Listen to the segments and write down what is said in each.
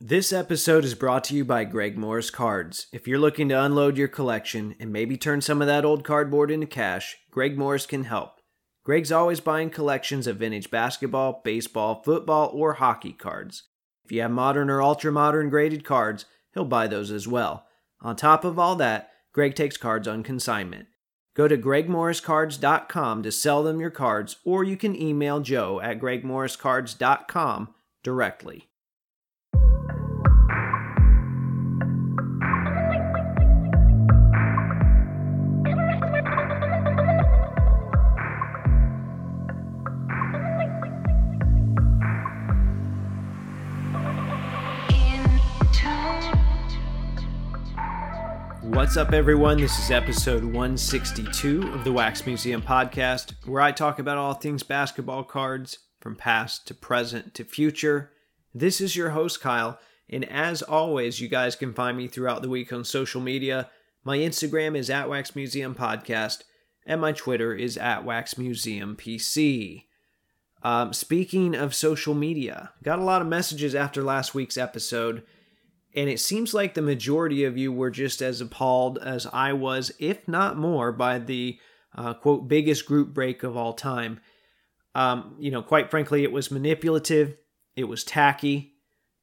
This episode is brought to you by Greg Morris Cards. If you're looking to unload your collection and maybe turn some of that old cardboard into cash, Greg Morris can help. Greg's always buying collections of vintage basketball, baseball, football, or hockey cards. If you have modern or ultra modern graded cards, he'll buy those as well. On top of all that, Greg takes cards on consignment. Go to gregmorriscards.com to sell them your cards, or you can email joe at gregmorriscards.com directly. What's up, everyone? This is episode 162 of the Wax Museum podcast, where I talk about all things basketball cards from past to present to future. This is your host, Kyle, and as always, you guys can find me throughout the week on social media. My Instagram is at Wax Museum Podcast, and my Twitter is at Wax Museum PC. Um, speaking of social media, got a lot of messages after last week's episode and it seems like the majority of you were just as appalled as I was, if not more, by the uh, quote biggest group break of all time. Um, you know, quite frankly, it was manipulative, it was tacky,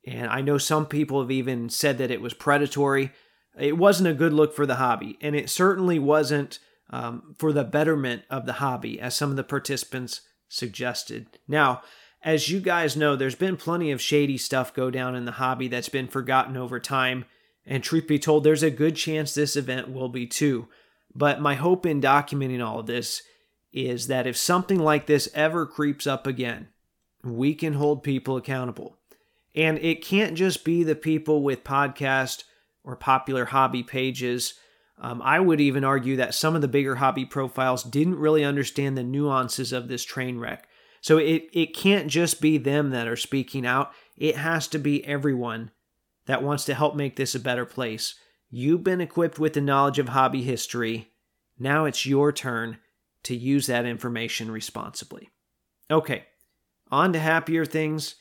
and I know some people have even said that it was predatory. It wasn't a good look for the hobby, and it certainly wasn't um, for the betterment of the hobby, as some of the participants suggested. Now, as you guys know, there's been plenty of shady stuff go down in the hobby that's been forgotten over time, and truth be told, there's a good chance this event will be too. But my hope in documenting all of this is that if something like this ever creeps up again, we can hold people accountable. And it can't just be the people with podcast or popular hobby pages. Um, I would even argue that some of the bigger hobby profiles didn't really understand the nuances of this train wreck. So it, it can't just be them that are speaking out, it has to be everyone that wants to help make this a better place. You've been equipped with the knowledge of hobby history. Now it's your turn to use that information responsibly. Okay, on to happier things,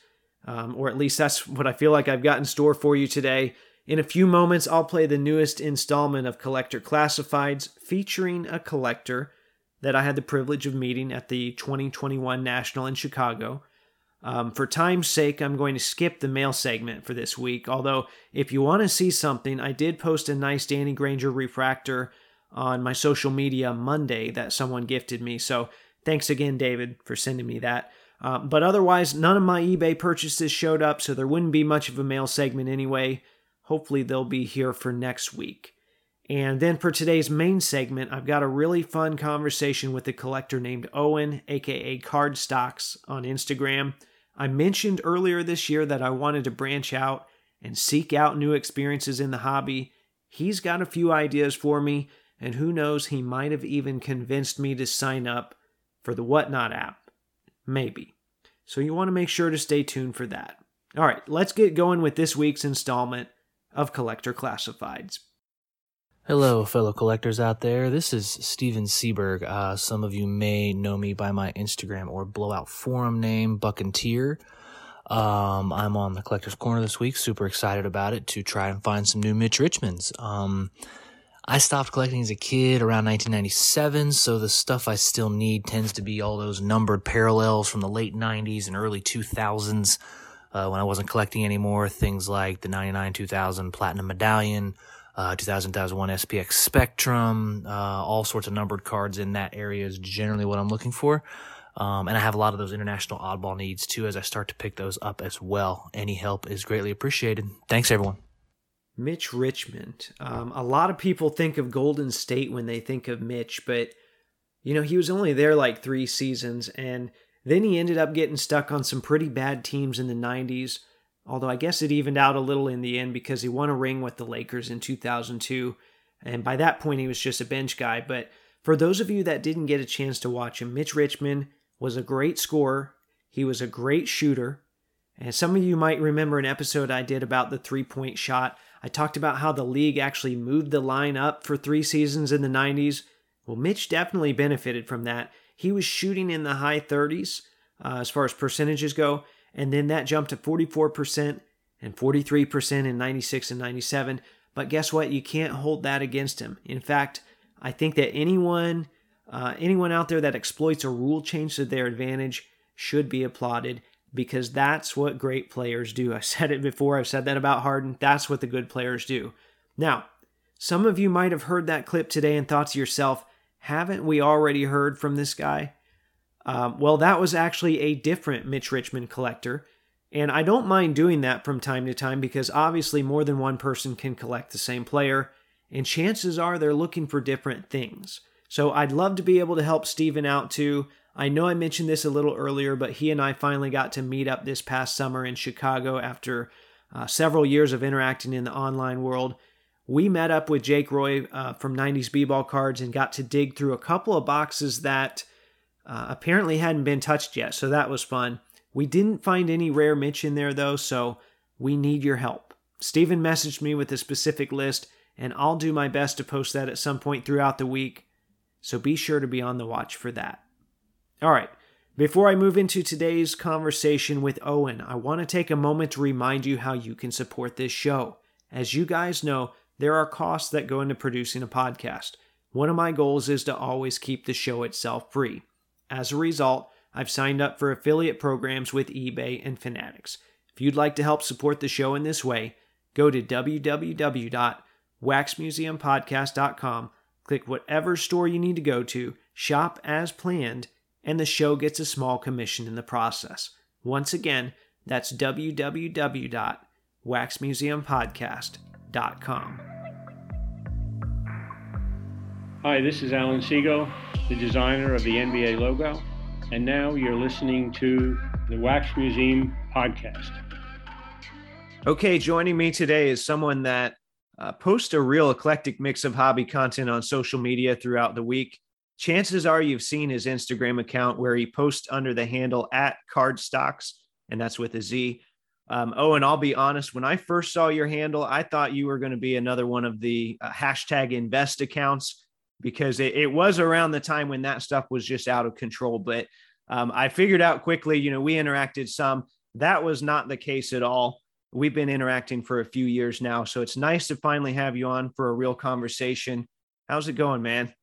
um, or at least that's what I feel like I've got in store for you today. In a few moments, I'll play the newest installment of Collector Classifieds featuring a collector that I had the privilege of meeting at the 2021 National in Chicago. Um, for time's sake, I'm going to skip the mail segment for this week. Although, if you want to see something, I did post a nice Danny Granger refractor on my social media Monday that someone gifted me. So, thanks again, David, for sending me that. Uh, but otherwise, none of my eBay purchases showed up, so there wouldn't be much of a mail segment anyway. Hopefully, they'll be here for next week. And then for today's main segment, I've got a really fun conversation with a collector named Owen, aka Cardstocks, on Instagram. I mentioned earlier this year that I wanted to branch out and seek out new experiences in the hobby. He's got a few ideas for me, and who knows, he might have even convinced me to sign up for the Whatnot app. Maybe. So you want to make sure to stay tuned for that. All right, let's get going with this week's installment of Collector Classifieds. Hello, fellow collectors out there. This is Steven Seberg. Uh, some of you may know me by my Instagram or Blowout Forum name, Bucketeer. Um, I'm on the Collector's Corner this week. Super excited about it to try and find some new Mitch Richmonds. Um, I stopped collecting as a kid around 1997, so the stuff I still need tends to be all those numbered parallels from the late 90s and early 2000s uh, when I wasn't collecting anymore. Things like the 99 2000 Platinum Medallion uh, 2000, 2001 SPX Spectrum, uh, all sorts of numbered cards in that area is generally what I'm looking for. Um, and I have a lot of those international oddball needs too as I start to pick those up as well. Any help is greatly appreciated. Thanks, everyone. Mitch Richmond. Um, a lot of people think of Golden State when they think of Mitch, but you know, he was only there like three seasons, and then he ended up getting stuck on some pretty bad teams in the 90s. Although I guess it evened out a little in the end because he won a ring with the Lakers in 2002. And by that point, he was just a bench guy. But for those of you that didn't get a chance to watch him, Mitch Richmond was a great scorer. He was a great shooter. And some of you might remember an episode I did about the three point shot. I talked about how the league actually moved the line up for three seasons in the 90s. Well, Mitch definitely benefited from that. He was shooting in the high 30s uh, as far as percentages go and then that jumped to 44%, and 43% in 96 and 97. But guess what? You can't hold that against him. In fact, I think that anyone uh, anyone out there that exploits a rule change to their advantage should be applauded because that's what great players do. I said it before, I've said that about Harden. That's what the good players do. Now, some of you might have heard that clip today and thought to yourself, haven't we already heard from this guy? Um, well, that was actually a different Mitch Richmond collector. And I don't mind doing that from time to time because obviously more than one person can collect the same player, and chances are they're looking for different things. So I'd love to be able to help Steven out too. I know I mentioned this a little earlier, but he and I finally got to meet up this past summer in Chicago after uh, several years of interacting in the online world. We met up with Jake Roy uh, from 90s B ball cards and got to dig through a couple of boxes that uh, apparently hadn't been touched yet, so that was fun. We didn't find any rare Mitch in there though, so we need your help. Steven messaged me with a specific list, and I'll do my best to post that at some point throughout the week so be sure to be on the watch for that. All right, before I move into today's conversation with Owen, I want to take a moment to remind you how you can support this show. As you guys know, there are costs that go into producing a podcast. One of my goals is to always keep the show itself free. As a result, I've signed up for affiliate programs with eBay and Fanatics. If you'd like to help support the show in this way, go to www.waxmuseumpodcast.com Click whatever store you need to go to, shop as planned, and the show gets a small commission in the process. Once again, that's www.waxmuseumpodcast.com. Hi, this is Alan Siegel, the designer of the NBA logo, and now you're listening to the Wax Museum podcast. Okay, joining me today is someone that uh, post a real eclectic mix of hobby content on social media throughout the week. Chances are you've seen his Instagram account where he posts under the handle at cardstocks, and that's with a Z. Um, oh, and I'll be honest, when I first saw your handle, I thought you were going to be another one of the uh, hashtag invest accounts because it, it, was around the time when that stuff was just out of control. But um, I figured out quickly, you know, we interacted some. That was not the case at all we've been interacting for a few years now. So it's nice to finally have you on for a real conversation. How's it going, man?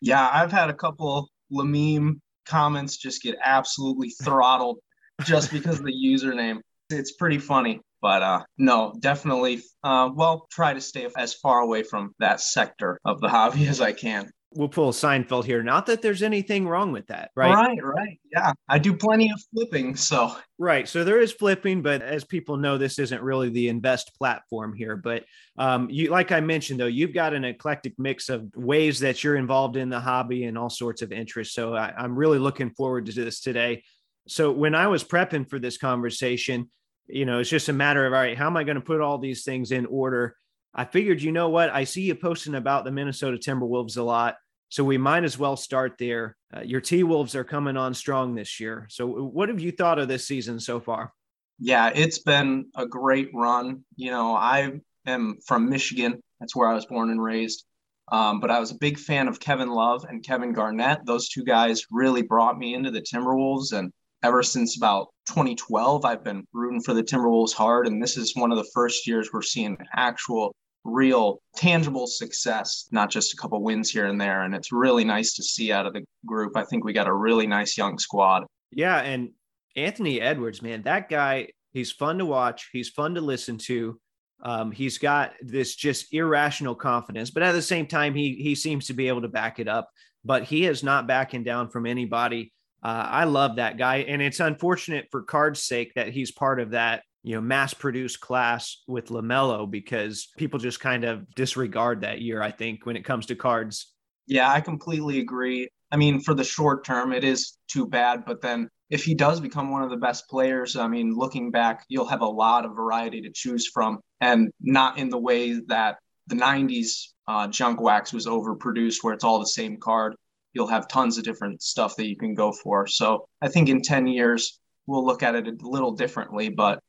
Yeah, I've had a couple Lamim comments just get absolutely throttled just because of the username. It's pretty funny, but uh, no, definitely. Uh, well, try to stay as far away from that sector of the hobby as I can we'll pull Seinfeld here. Not that there's anything wrong with that, right? Right, right. Yeah. I do plenty of flipping. So, right. So there is flipping, but as people know, this isn't really the invest platform here. But um, you, like I mentioned, though, you've got an eclectic mix of ways that you're involved in the hobby and all sorts of interests. So I, I'm really looking forward to this today. So when I was prepping for this conversation, you know, it's just a matter of, all right, how am I going to put all these things in order? I figured, you know what? I see you posting about the Minnesota Timberwolves a lot. So we might as well start there. Uh, your T Wolves are coming on strong this year. So what have you thought of this season so far? Yeah, it's been a great run. You know, I am from Michigan. That's where I was born and raised. Um, but I was a big fan of Kevin Love and Kevin Garnett. Those two guys really brought me into the Timberwolves. And ever since about 2012, I've been rooting for the Timberwolves hard. And this is one of the first years we're seeing actual real tangible success, not just a couple wins here and there. And it's really nice to see out of the group. I think we got a really nice young squad. Yeah. And Anthony Edwards, man, that guy, he's fun to watch. He's fun to listen to. Um, he's got this just irrational confidence, but at the same time, he he seems to be able to back it up. But he is not backing down from anybody. Uh, I love that guy, and it's unfortunate for Card's sake that he's part of that you know mass produced class with LaMelo because people just kind of disregard that year. I think when it comes to cards. Yeah, I completely agree. I mean, for the short term, it is too bad, but then if he does become one of the best players, I mean, looking back, you'll have a lot of variety to choose from, and not in the way that the '90s uh, junk wax was overproduced, where it's all the same card. You'll have tons of different stuff that you can go for. So I think in 10 years, we'll look at it a little differently, but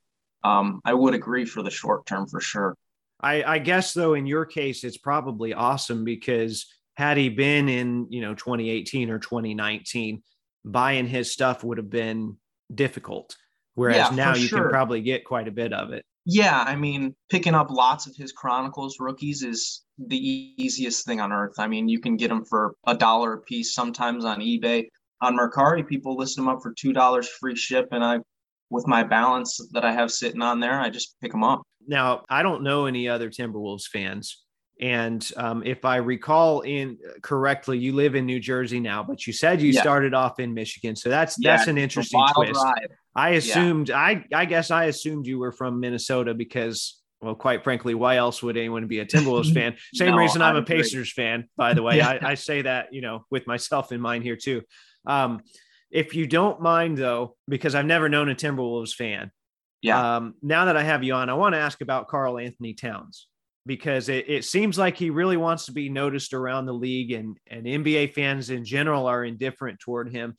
um, I would agree for the short term for sure. I, I guess though, in your case, it's probably awesome because had he been in you know 2018 or 2019, buying his stuff would have been difficult. Whereas yeah, now you sure. can probably get quite a bit of it. Yeah, I mean, picking up lots of his Chronicles rookies is the easiest thing on earth. I mean, you can get them for a dollar a piece sometimes on eBay. On Mercari, people list them up for two dollars free ship, and I, with my balance that I have sitting on there, I just pick them up. Now, I don't know any other Timberwolves fans, and um, if I recall in correctly, you live in New Jersey now, but you said you yeah. started off in Michigan, so that's yeah, that's an interesting twist. Ride. I assumed yeah. I I guess I assumed you were from Minnesota because well, quite frankly, why else would anyone be a Timberwolves fan? Same no, reason I'm a Pacers fan, by the way. I, I, say that, you know, with myself in mind here too. Um, if you don't mind though, because I've never known a Timberwolves fan. Yeah. Um, now that I have you on, I want to ask about Karl-Anthony Towns because it, it seems like he really wants to be noticed around the league and, and NBA fans in general are indifferent toward him.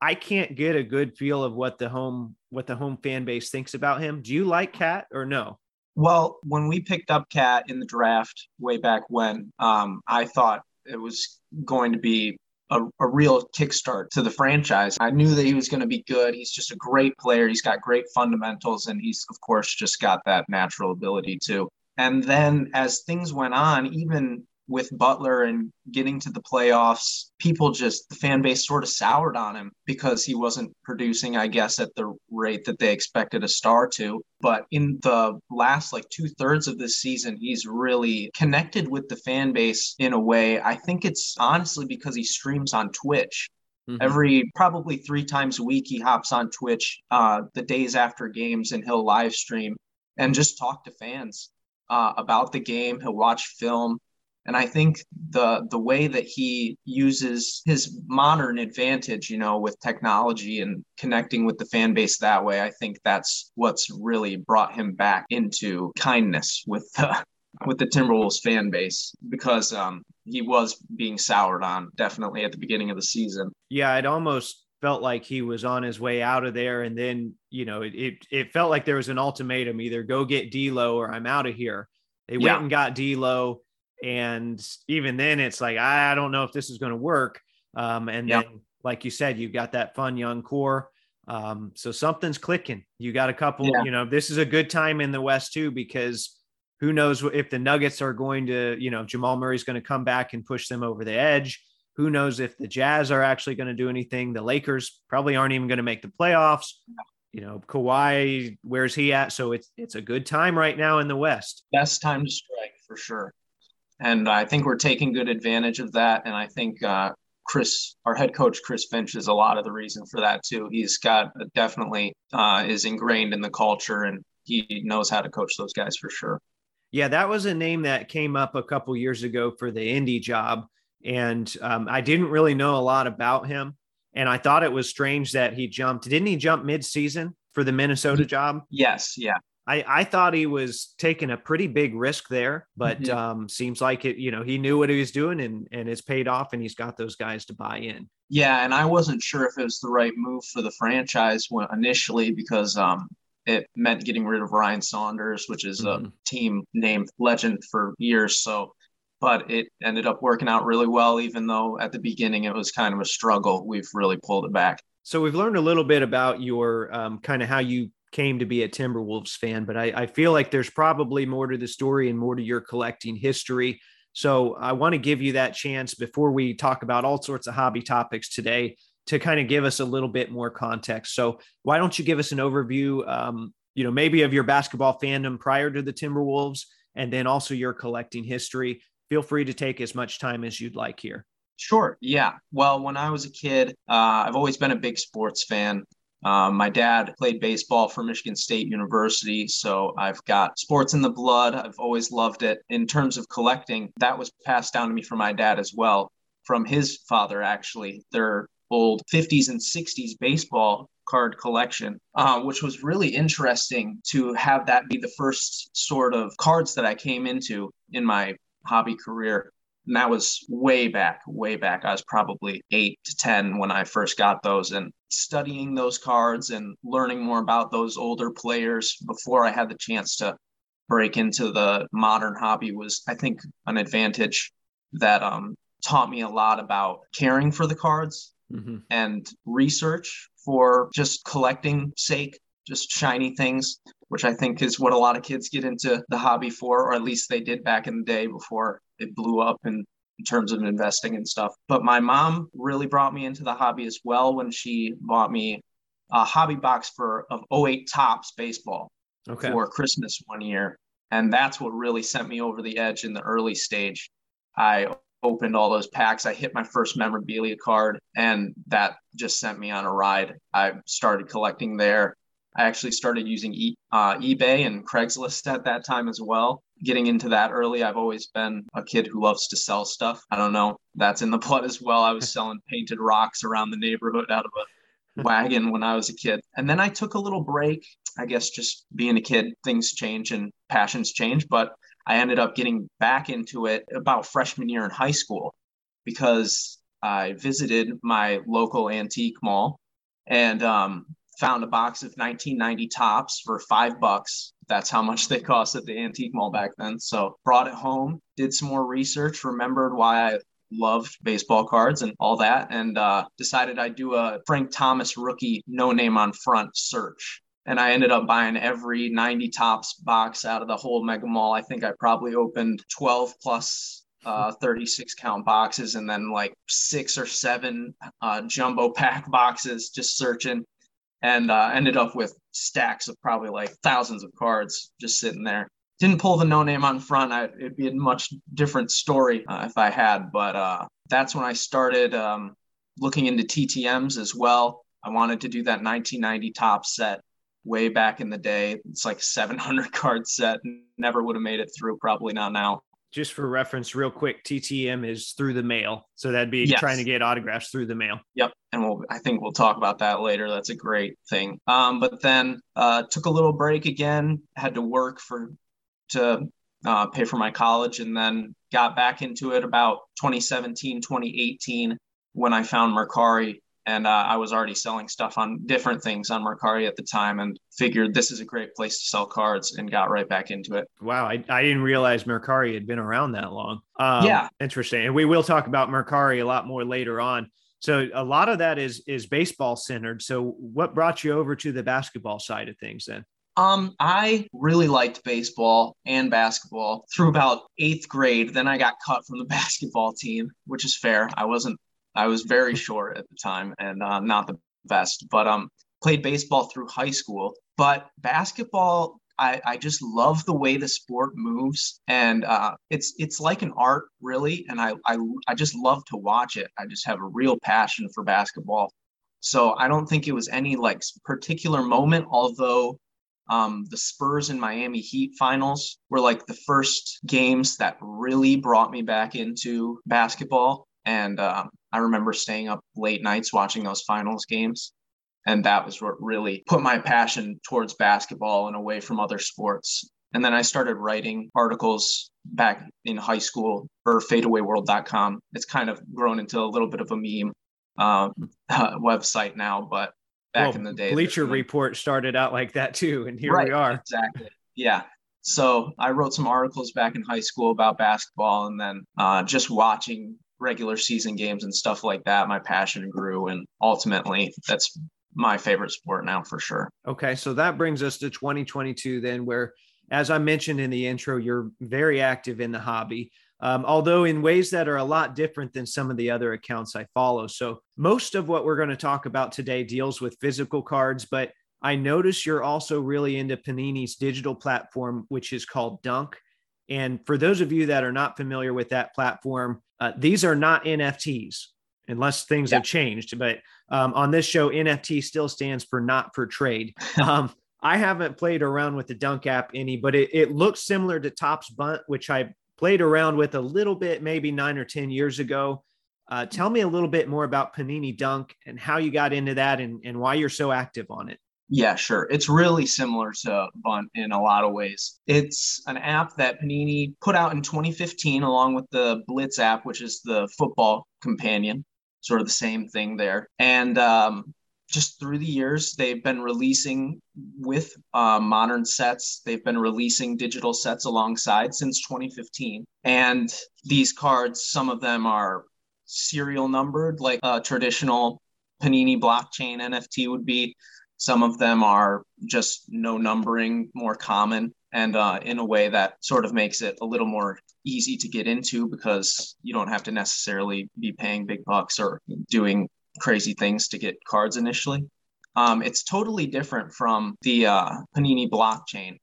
I can't get a good feel of what the home what the home fan base thinks about him. Do you like Cat or no? Well, when we picked up Cat in the draft way back when, um, I thought it was going to be a, a, real kickstart to the franchise. I knew that he was going to be good. He's just a great player. He's got great fundamentals, and he's, of course, just got that natural ability too. And then as things went on, even with Butler and getting to the playoffs, people just the fan base sort of soured on him because he wasn't producing, I guess, at the rate that they expected a star to. But in the last like two thirds of this season, he's really connected with the fan base in a way. I think it's honestly because he streams on Twitch. Mm-hmm. Every probably three times a week, he hops on Twitch uh, the days after games and he'll live stream and just talk to fans uh, about the game. He'll watch film and I think the the way that he uses his modern advantage, you know, with technology and connecting with the fan base that way, I think that's what's really brought him back into kindness with the with the Timberwolves fan base because um, he was being soured on definitely at the beginning of the season. Yeah, it almost felt like he was on his way out of there, and then you know it it, it felt like there was an ultimatum: either go get D'Lo or I'm out of here. They went and got D'Lo and even then, it's like, I don't know if this is going to work. Um, and yep. then, like you said, you've got that fun young core. Um, so something's clicking. You got a couple, yeah. you know, this is a good time in the West too, because who knows if the Nuggets are going to, you know, Jamal Murray's going to come back and push them over the edge. Who knows if the Jazz are actually going to do anything? The Lakers probably aren't even going to make the playoffs. You know, Kawhi, where's he at? So it's it's a good time right now in the West. Best time to strike for sure and I think we're taking good advantage of that. And I think uh, Chris, our head coach Chris Finch, is a lot of the reason for that too. He's got definitely uh, is ingrained in the culture, and he knows how to coach those guys for sure. Yeah, that was a name that came up a couple years ago for the Indy job, and um, I didn't really know a lot about him. And I thought it was strange that he jumped. Didn't he jump mid-season for the Minnesota job? Yes, yeah. I, I thought he was taking a pretty big risk there, but mm-hmm. um, seems like it, you know, he knew what he was doing and, and it's paid off and he's got those guys to buy in. Yeah. And I wasn't sure if it was the right move for the franchise when, initially because um, it meant getting rid of Ryan Saunders, which is mm-hmm. a team named legend for years. So, but it ended up working out really well, even though at the beginning it was kind of a struggle. We've really pulled it back. So we've learned a little bit about your um, kind of how you came to be a Timberwolves fan, but I, I, feel like there's probably more to the story and more to your collecting history. So I want to give you that chance before we talk about all sorts of hobby topics today to kind of give us a little bit more context. So why don't you give us an overview, um, you know, maybe of your basketball fandom prior to the Timberwolves, and then also your collecting history. Feel free to take as much time as you'd like here. Sure. Yeah. Well, when I was a kid, uh, I've always been a big sports fan. Um, my dad played baseball for Michigan State University, so I've got sports in the blood. I've always loved it. In terms of collecting, that was passed down to me from my dad as well, from his father, actually. Their old 50s and 60s baseball card collection, uh, which was really interesting to have that be the first sort of cards that I came into in my hobby career. And that was way back, way back. I was probably eight to 10 when I first got those. And studying those cards and learning more about those older players before I had the chance to break into the modern hobby was, I think, an advantage that um, taught me a lot about caring for the cards mm-hmm. and research for just collecting sake, just shiny things. Which I think is what a lot of kids get into the hobby for, or at least they did back in the day before it blew up in, in terms of investing and stuff. But my mom really brought me into the hobby as well when she bought me a hobby box for of 08 Topps baseball okay. for Christmas one year. And that's what really sent me over the edge in the early stage. I opened all those packs. I hit my first memorabilia card, and that just sent me on a ride. I started collecting there. I actually started using e- uh, eBay and Craigslist at that time as well. Getting into that early, I've always been a kid who loves to sell stuff. I don't know, that's in the blood as well. I was selling painted rocks around the neighborhood out of a wagon when I was a kid. And then I took a little break. I guess just being a kid, things change and passions change. But I ended up getting back into it about freshman year in high school because I visited my local antique mall and um, found a box of 1990 Topps for five bucks. That's how much they cost at the antique mall back then. So brought it home, did some more research, remembered why I loved baseball cards and all that, and uh, decided I'd do a Frank Thomas rookie no name on front search and I ended up buying every 90 Topps box out of the whole mega mall. I think I probably opened 12 plus uh, 36 count boxes and then like six or seven uh, jumbo pack boxes just searching and uh, ended up with stacks of probably like thousands of cards just sitting there. Didn't pull the no name on front. I, it'd be a much different story uh, if I had, but uh, that's when I started um, looking into TTMs as well. I wanted to do that 1990 Topps set way back in the day. It's like 700 card set. Never would have made it through. Probably not now. Just for reference, real quick, TTM is through the mail, so that'd be yes. trying to get autographs through the mail. Yep, and we'll I think we'll talk about that later. That's a great thing. Um, but then uh, took a little break again. Had to work for to uh, pay for my college, and then got back into it about 2017, 2018 when I found Mercari and uh, I was already selling stuff on different things on Mercari at the time, and figured this is a great place to sell cards, and got right back into it. Wow, I, I didn't realize Mercari had been around that long. Um, yeah, interesting, and we will talk about Mercari a lot more later on. So a lot of that is is baseball centered. So what brought you over to the basketball side of things then? Um, I really liked baseball and basketball through about eighth grade. Then I got cut from the basketball team, which is fair. I wasn't I was very short at the time and uh, not the best, but um, played baseball through high school. But basketball, I, I just love the way the sport moves, and uh, it's it's like an art, really. And I, I I just love to watch it. I just have a real passion for basketball. So I don't think it was any like particular moment, although um, the Spurs and Miami Heat finals were like the first games that really brought me back into basketball. And um, I remember staying up late nights watching those finals games. And that was what really put my passion towards basketball and away from other sports. And then I started writing articles back in high school for fadeawayworld.com. It's kind of grown into a little bit of a meme uh, website now, but back well, in the day, Bleacher Report started out like that too. And here right, we are. Exactly. Yeah. So I wrote some articles back in high school about basketball and then uh, just watching regular season games and stuff like that, my passion grew. And ultimately, that's my favorite sport now for sure. Okay. So that brings us to 2022, then, where, as I mentioned in the intro, you're very active in the hobby. Um, although in ways that are a lot different than some of the other accounts I follow. So, most of what we're going to talk about today deals with physical cards, but I notice you're also really into Panini's digital platform, which is called Dunk. And for those of you that are not familiar with that platform, uh, these are not NFTs unless things yeah. have changed. But um, on this show, NFT still stands for not for trade. Um, I haven't played around with the Dunk app any, but it, it looks similar to Topps Bunt, which I played around with a little bit, maybe nine or 10 years ago. Uh, tell me a little bit more about Panini Dunk and how you got into that and, and why you're so active on it. Yeah, sure. It's really similar to Bunt in a lot of ways. It's an app that Panini put out in 2015 along with the Blitz app, which is the football companion, sort of the same thing there. And um, just through the years, they've been releasing with uh, modern sets. They've been releasing digital sets alongside since 2015. And these cards, some of them are serial numbered, like a traditional Panini blockchain NFT would be Some of them are just no numbering, more common, and uh, in a way that sort of makes it a little more easy to get into because you don't have to necessarily be paying big bucks or doing crazy things to get cards initially. Um, it's totally different from the uh, Panini blockchain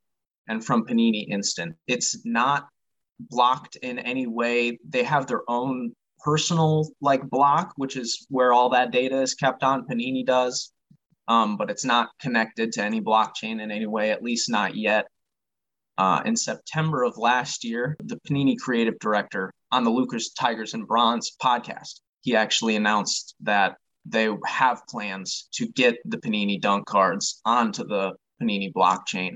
and from Panini Instant. It's not blocked in any way. They have their own personal like block, which is where all that data is kept on. Panini does, um, but it's not connected to any blockchain in any way, at least not yet. Uh, in September of last year, the Panini creative director on the Lucas Tigers and Bronze podcast, he actually announced that they have plans to get the Panini dunk cards onto the Panini blockchain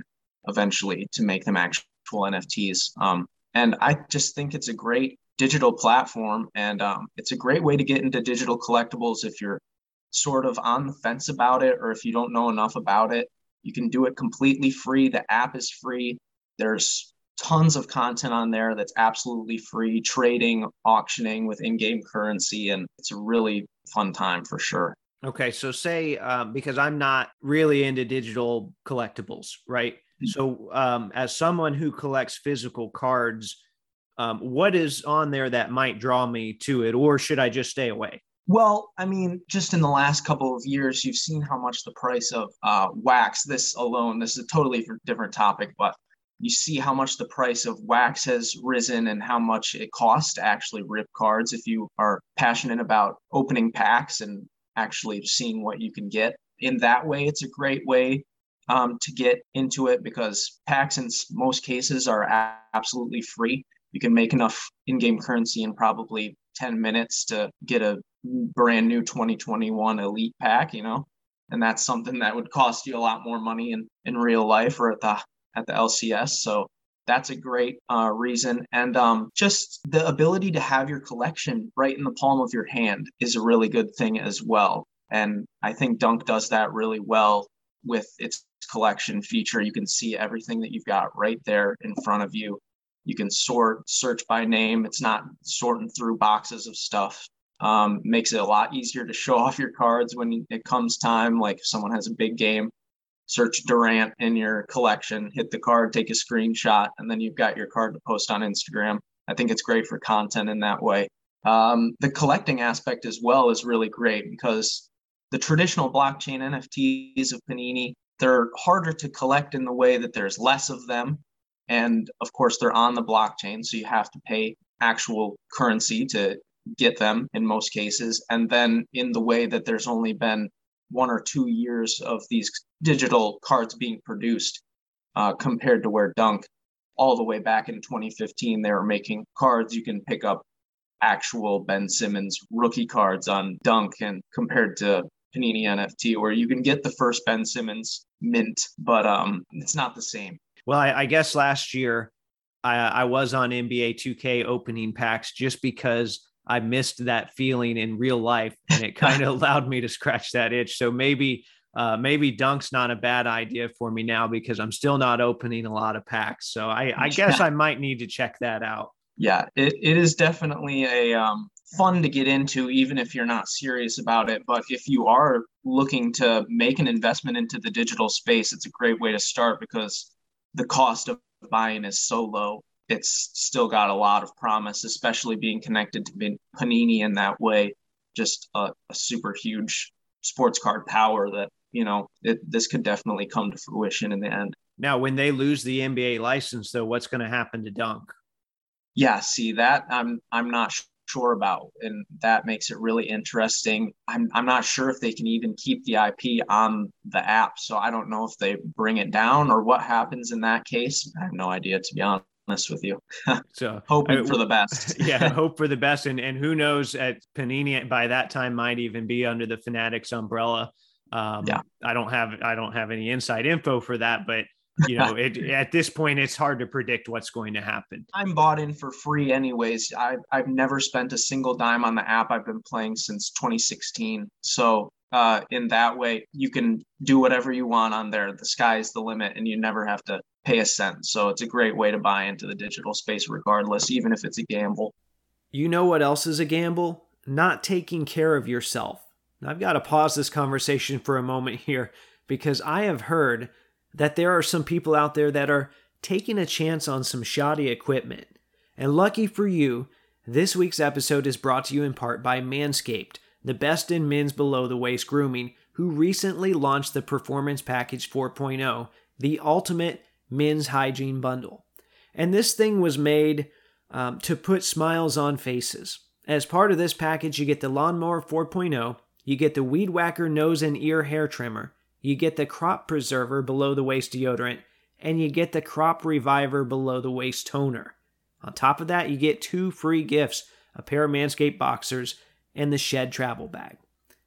eventually to make them actual NFTs. Um, and I just think it's a great digital platform and um, it's a great way to get into digital collectibles if you're sort of on the fence about it or if you don't know enough about it. You can do it completely free. The app is free. There's tons of content on there that's absolutely free, trading, auctioning with in game currency. And it's a really fun time for sure. Okay. So, say, um, because I'm not really into digital collectibles, right? Mm-hmm. So, um, as someone who collects physical cards, um, what is on there that might draw me to it, or should I just stay away? Well, I mean, just in the last couple of years, you've seen how much the price of uh, wax, this alone, this is a totally different topic, but you see how much the price of wax has risen and how much it costs to actually rip cards if you are passionate about opening packs and actually seeing what you can get. In that way, it's a great way um, to get into it because packs in most cases are a- absolutely free. You can make enough in game currency in probably 10 minutes to get a brand new 2021 Elite pack, you know? And that's something that would cost you a lot more money in, in real life or at the at the LCS. So that's a great uh, reason. And um, just the ability to have your collection right in the palm of your hand is a really good thing as well. And I think Dunk does that really well with its collection feature. You can see everything that you've got right there in front of you. You can sort, search by name. It's not sorting through boxes of stuff. Um, makes it a lot easier to show off your cards when it comes time. Like if someone has a big game, search Durant in your collection, hit the card, take a screenshot, and then you've got your card to post on Instagram. I think it's great for content in that way. Um, the collecting aspect as well is really great because the traditional blockchain NFTs of Panini, they're harder to collect in the way that there's less of them. And of course, they're on the blockchain, so you have to pay actual currency to get them in most cases. And then in the way that there's only been one or two years of these digital cards being produced uh, compared to where Dunk, all the way back in 2015, they were making cards you can pick up actual Ben Simmons rookie cards on Dunk and compared to Panini NFT, where you can get the first Ben Simmons mint, but um, it's not the same. Well, I, I guess last year I, I was on NBA 2K opening packs just because I missed that feeling in real life, and it kind of allowed me to scratch that itch. So maybe uh, maybe Dunk's not a bad idea for me now because I'm still not opening a lot of packs. So I, I guess I might need to check that out. Yeah, it, it is definitely a um, fun to get into, even if you're not serious about it. But if you are looking to make an investment into the digital space, it's a great way to start because the cost of buying is so low it's still got a lot of promise, especially being connected to Panini in that way. Just a, a super huge sports card power that you know it, this could definitely come to fruition in the end. Now, when they lose the NBA license, though, what's going to happen to Dunk? Yeah, see that I'm I'm not sure about, and that makes it really interesting. I'm I'm not sure if they can even keep the IP on the app, so I don't know if they bring it down or what happens in that case. I have no idea to be honest honest with you. so hoping I, for the best. yeah, hope for the best. And and who knows at Panini by that time might even be under the Fanatics umbrella. Um, yeah. I don't have I don't have any inside info for that, but you know, it, at this point, it's hard to predict what's going to happen. I'm bought in for free, anyways. I've I've never spent a single dime on the app. I've been playing since 2016, so uh, in that way, you can do whatever you want on there. The sky's the limit, and you never have to pay a cent. So it's a great way to buy into the digital space, regardless, even if it's a gamble. You know what else is a gamble? Not taking care of yourself. I've got to pause this conversation for a moment here because I have heard that there are some people out there that are taking a chance on some shoddy equipment. And lucky for you, this week's episode is brought to you in part by Manscaped, the best in men's below the waist grooming, who recently launched the Performance Package 4.0, the ultimate men's hygiene bundle. And this thing was made um, to put smiles on faces. As part of this package, you get the Lawnmower 4.0, you get the Weed Whacker nose and ear hair trimmer, you get the Crop Preserver below the waist deodorant, and you get the Crop Reviver below the waist toner. On top of that, you get two free gifts a pair of Manscaped boxers and the Shed travel bag.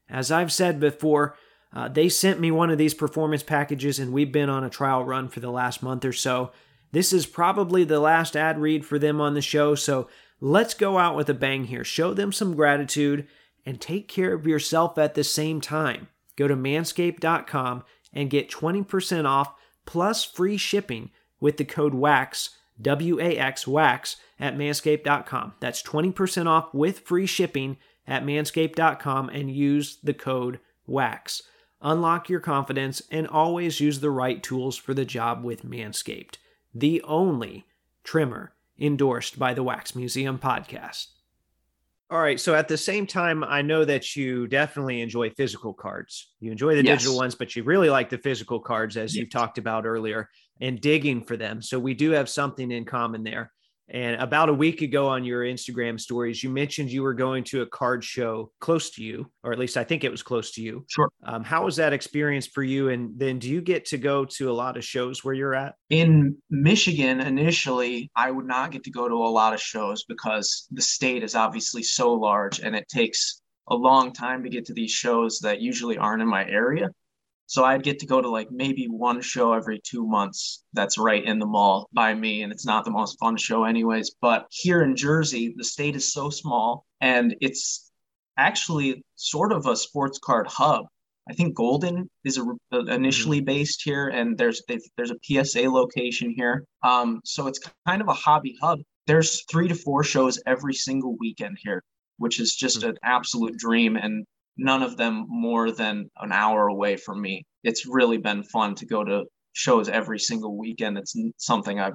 As I've said before, uh, they sent me one of these performance packages, and we've been on a trial run for the last month or so. This is probably the last ad read for them on the show, so let's go out with a bang here. Show them some gratitude and take care of yourself at the same time. Go to manscaped.com and get 20% off plus free shipping with the code WAX, W A X WAX, at manscaped.com. That's 20% off with free shipping at manscaped.com and use the code WAX. Unlock your confidence and always use the right tools for the job with Manscaped, the only trimmer endorsed by the Wax Museum podcast. All right. So at the same time, I know that you definitely enjoy physical cards. You enjoy the yes. digital ones, but you really like the physical cards, as yes. you talked about earlier, and digging for them. So we do have something in common there. And about a week ago on your Instagram stories, you mentioned you were going to a card show close to you, or at least I think it was close to you. Sure. Um, how was that experience for you? And then do you get to go to a lot of shows where you're at? In Michigan, initially, I would not get to go to a lot of shows because the state is obviously so large and it takes a long time to get to these shows that usually aren't in my area. So I'd get to go to like maybe one show every two months that's right in the mall by me. And it's not the most fun show, anyways. But here in Jersey, the state is so small and it's actually sort of a sports card hub. I think Goldin is a, uh, initially mm-hmm. based here, and there's there's a PSA location here. Um, so it's kind of a hobby hub. There's three to four shows every single weekend here, which is just mm-hmm. an absolute dream. And none of them more than an hour away from me. It's really been fun to go to shows every single weekend. It's something I've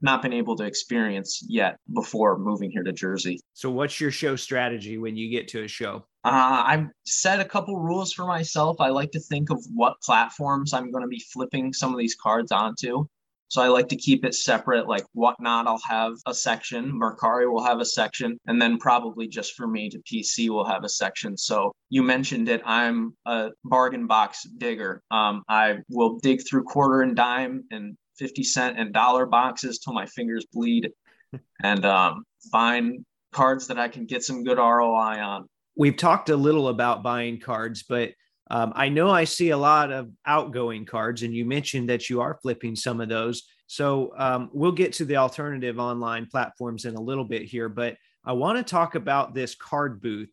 not been able to experience yet before moving here to Jersey. So, what's your show strategy when you get to a show? Uh, I've set a couple rules for myself. I like to think of what platforms I'm going to be flipping some of these cards onto. So I like to keep it separate. Like whatnot, I'll have a section. Mercari will have a section, and then probably just for me to PC will have a section. So you mentioned it. I'm a bargain box digger. Um, I will dig through quarter and dime and 50 cent and dollar boxes till my fingers bleed and um, find cards that I can get some good ROI on. We've talked a little about buying cards, but um, I know I see a lot of outgoing cards, and you mentioned that you are flipping some of those. So um, we'll get to the alternative online platforms in a little bit here, but I want to talk about this card booth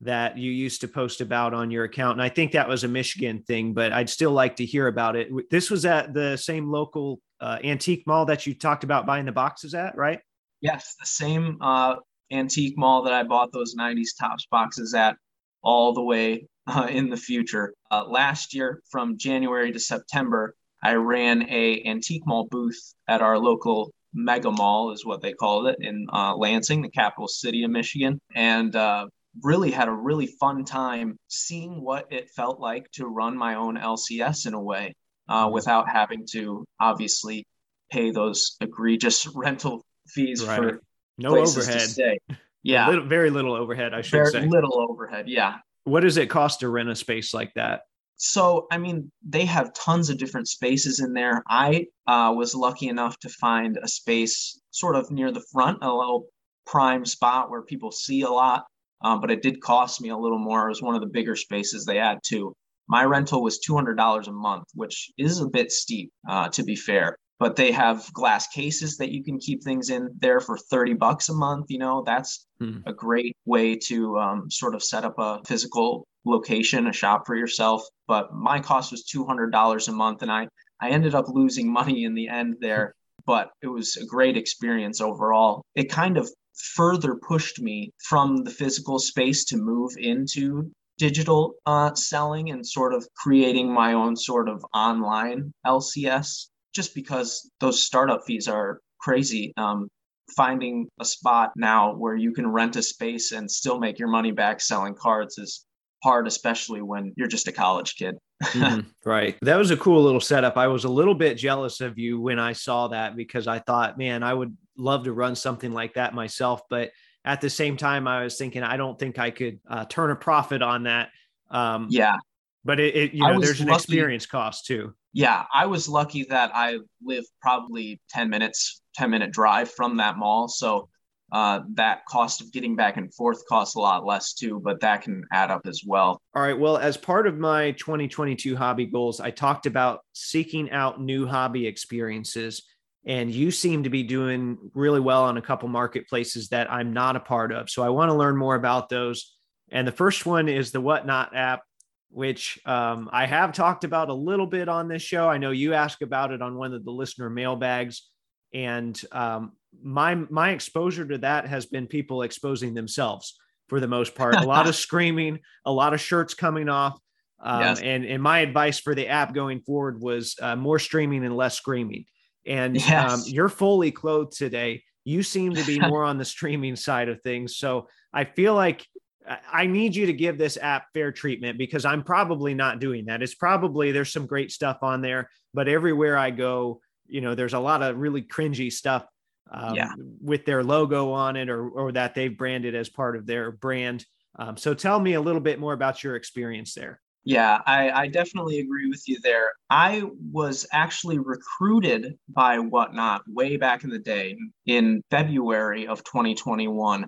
that you used to post about on your account. And I think that was a Michigan thing, but I'd still like to hear about it. This was at the same local uh, antique mall that you talked about buying the boxes at, right? Yes, the same uh, antique mall that I bought those 90s Topps boxes at all the way uh, in the future. Uh, last year, from January to September, I ran a antique mall booth at our local mega mall, is what they called it, in uh, Lansing, the capital city of Michigan, and uh, really had a really fun time seeing what it felt like to run my own LCS in a way uh, without having to obviously pay those egregious rental fees right. for no overhead. Yeah, little, very little overhead. I should very say little overhead. Yeah, what does it cost to rent a space like that? So, I mean, they have tons of different spaces in there. I uh, was lucky enough to find a space sort of near the front, a little prime spot where people see a lot. Um, but it did cost me a little more. It was one of the bigger spaces they had too. My rental was $200 a month, which is a bit steep, uh, to be fair but they have glass cases that you can keep things in there for 30 bucks a month you know that's hmm. a great way to um, sort of set up a physical location a shop for yourself. But my cost was $200 a month and i i ended up losing money in the end there but it was a great experience overall. It kind of further pushed me from the physical space to move into digital uh, selling and sort of creating my own sort of online LCS just because those startup fees are crazy. Um, finding a spot now where you can rent a space and still make your money back selling cards is hard, especially when you're just a college kid. mm-hmm. Right. That was a cool little setup. I was a little bit jealous of you when I saw that because I thought, man, I would love to run something like that myself. But at the same time, I was thinking, I don't think I could uh, turn a profit on that. Um, yeah. But it, it you know, there's an lucky. experience cost too. Yeah. I was lucky that I live probably 10 minutes, 10 minute drive from that mall. So uh, that cost of getting back and forth costs a lot less too, but that can add up as well. All right. Well, as part of my 2022 hobby goals, I talked about seeking out new hobby experiences. And you seem to be doing really well on a couple marketplaces that I'm not a part of. So I want to learn more about those. And the first one is the Whatnot app, which um, I have talked about a little bit on this show. I know you asked about it on one of the listener mailbags. And um, my my exposure to that has been people exposing themselves for the most part. a lot of screaming, a lot of shirts coming off. Um, yes. and, and my advice for the app going forward was uh, more streaming and less screaming. And um, yes. um, you're fully clothed today. You seem to be more on the streaming side of things. So I feel like I need you to give this app fair treatment because I'm probably not doing that. It's probably there's some great stuff on there, but everywhere I go, you know, there's a lot of really cringy stuff um, yeah. with their logo on it or, or that they've branded as part of their brand. Um, so tell me a little bit more about your experience there. Yeah, I, I, definitely agree with you there. I was actually recruited by Whatnot way back in the day in February of 2021.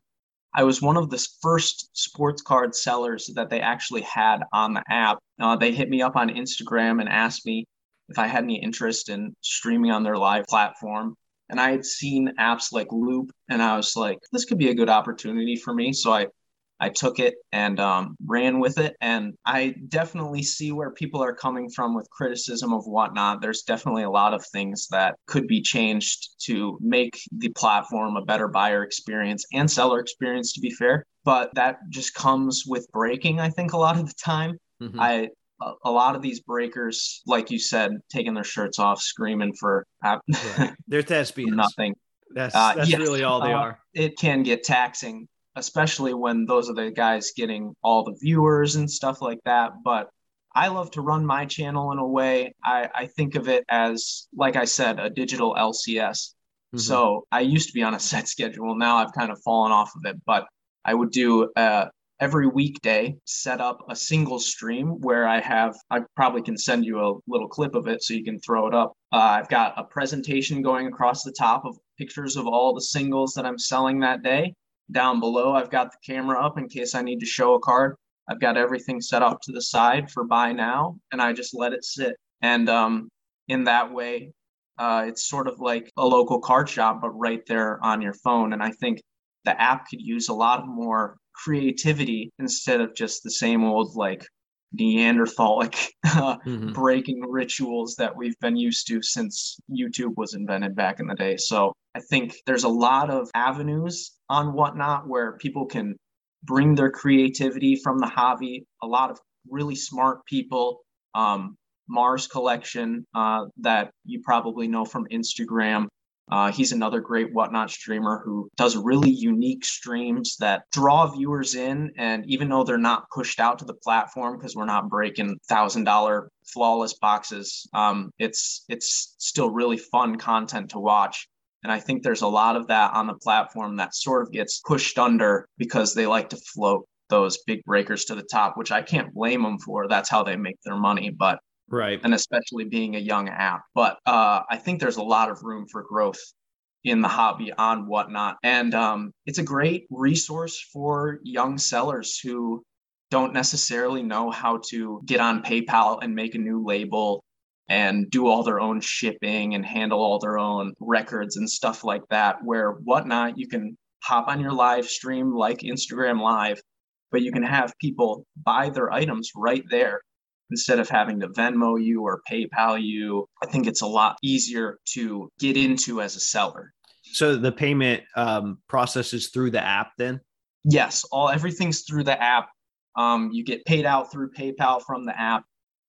I was one of the first sports card sellers that they actually had on the app. Uh, they hit me up on Instagram and asked me if I had any interest in streaming on their live platform and I had seen apps like Loupe, and I was like, this could be a good opportunity for me. So I I took it and um, ran with it. And I definitely see where people are coming from with criticism of whatnot. There's definitely a lot of things that could be changed to make the platform a better buyer experience and seller experience, to be fair. But that just comes with breaking, I think, a lot of the time. Mm-hmm. I a, lot of these breakers, like you said, taking their shirts off, screaming for right. they're thespians. Nothing. That's uh, yes, really all they uh, are. It can get taxing, especially when those are the guys getting all the viewers and stuff like that. But I love to run my channel in a way. I, I think of it as, like I said, a digital LCS. Mm-hmm. So I used to be on a set schedule. Now I've kind of fallen off of it, but I would do a, every weekday set up a single stream where I have, I probably can send you a little clip of it so you can throw it up. Uh, I've got a presentation going across the top of pictures of all the singles that I'm selling that day. Down below, I've got the camera up in case I need to show a card. I've got everything set up to the side for buy now, and I just let it sit. And um, in that way, uh, it's sort of like a local card shop, but right there on your phone. And I think the app could use a lot more creativity instead of just the same old like Neanderthalic uh, mm-hmm. breaking rituals that we've been used to since YouTube was invented back in the day. So I think there's a lot of avenues on whatnot where people can bring their creativity from the hobby. A lot of really smart people. Um, Mars Collection uh, that you probably know from Instagram uh, he's another great whatnot streamer who does really unique streams that draw viewers in. And even though they're not pushed out to the platform because we're not breaking thousand dollar flawless boxes, um, it's it's still really fun content to watch. And I think there's a lot of that on the platform that sort of gets pushed under because they like to float those big breakers to the top, which I can't blame them for. That's how they make their money. But right and especially being a young app but uh, i think there's a lot of room for growth in the hobby on whatnot and um, it's a great resource for young sellers who don't necessarily know how to get on paypal and make a new label and do all their own shipping and handle all their own records and stuff like that where whatnot you can hop on your live stream like instagram live but you can have people buy their items right there instead of having to Venmo you or PayPal you. I think it's a lot easier to get into as a seller. So the payment um, process is through the app then? Yes, all everything's through the app. Um, you get paid out through PayPal from the app,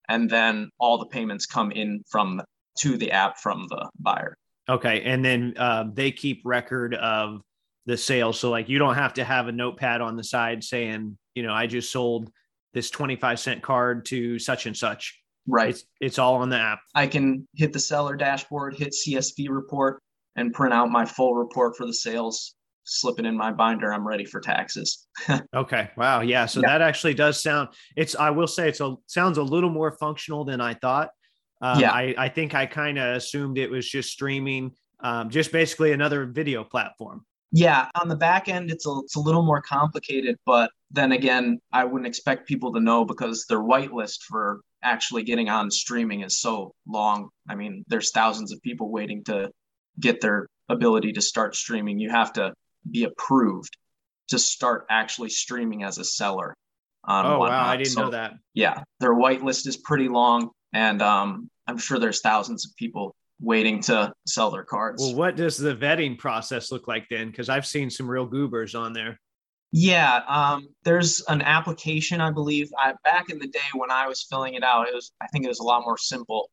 and then all the payments come in from to the app from the buyer. Okay, and then uh, they keep record of the sales. So like you don't have to have a notepad on the side saying, you know, I just sold this 25 cent card to such and such. Right. It's, it's all on the app. I can hit the seller dashboard, hit CSV report, and print out my full report for the sales, slip it in my binder. I'm ready for taxes. okay. Wow. Yeah. So yeah. that actually does sound. It's. I will say it's a sounds a little more functional than I thought. Um, yeah. I, I think I kind of assumed it was just streaming, um, just basically another video platform. Yeah, on the back end, it's a, it's a little more complicated, but then again, I wouldn't expect people to know because their whitelist for actually getting on streaming is so long. I mean, there's thousands of people waiting to get their ability to start streaming. You have to be approved to start actually streaming as a seller. On oh whatnot. wow, I didn't so, know that. Yeah, their whitelist is pretty long, and um, I'm sure there's thousands of people waiting to sell their cards. Well, what does the vetting process look like then? Because I've seen some real goobers on there. Yeah, um, there's an application, I believe. I, back in the day when I was filling it out, it was I think it was a lot more simple,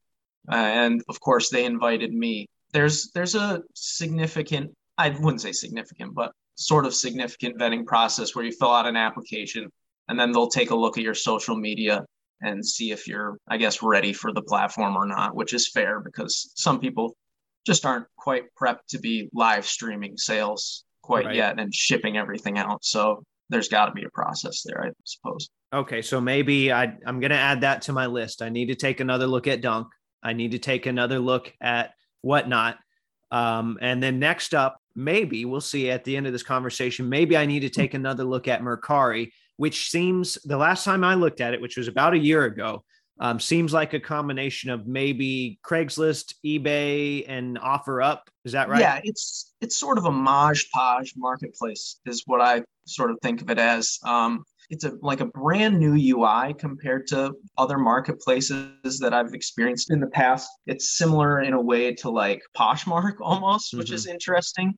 uh, and of course they invited me. There's there's a significant, I wouldn't say significant, but sort of significant vetting process where you fill out an application, and then they'll take a look at your social media and see if you're, I guess, ready for the platform or not, which is fair because some people just aren't quite prepped to be live streaming sales quite right. yet and shipping everything out. So there's got to be a process there, I suppose. Okay, so maybe I, I'm going to add that to my list. I need to take another look at Dunk. I need to take another look at Whatnot. Um, and then next up, maybe we'll see at the end of this conversation, maybe I need to take another look at Mercari which seems the last time I looked at it, which was about a year ago, um, seems like a combination of maybe Craigslist, eBay, and OfferUp. Is that right? Yeah, it's it's sort of a Maj Podge marketplace, is what I sort of think of it as. Um, it's a like a brand new UI compared to other marketplaces that I've experienced in the past. It's similar in a way to like Poshmark almost, which mm-hmm. is interesting.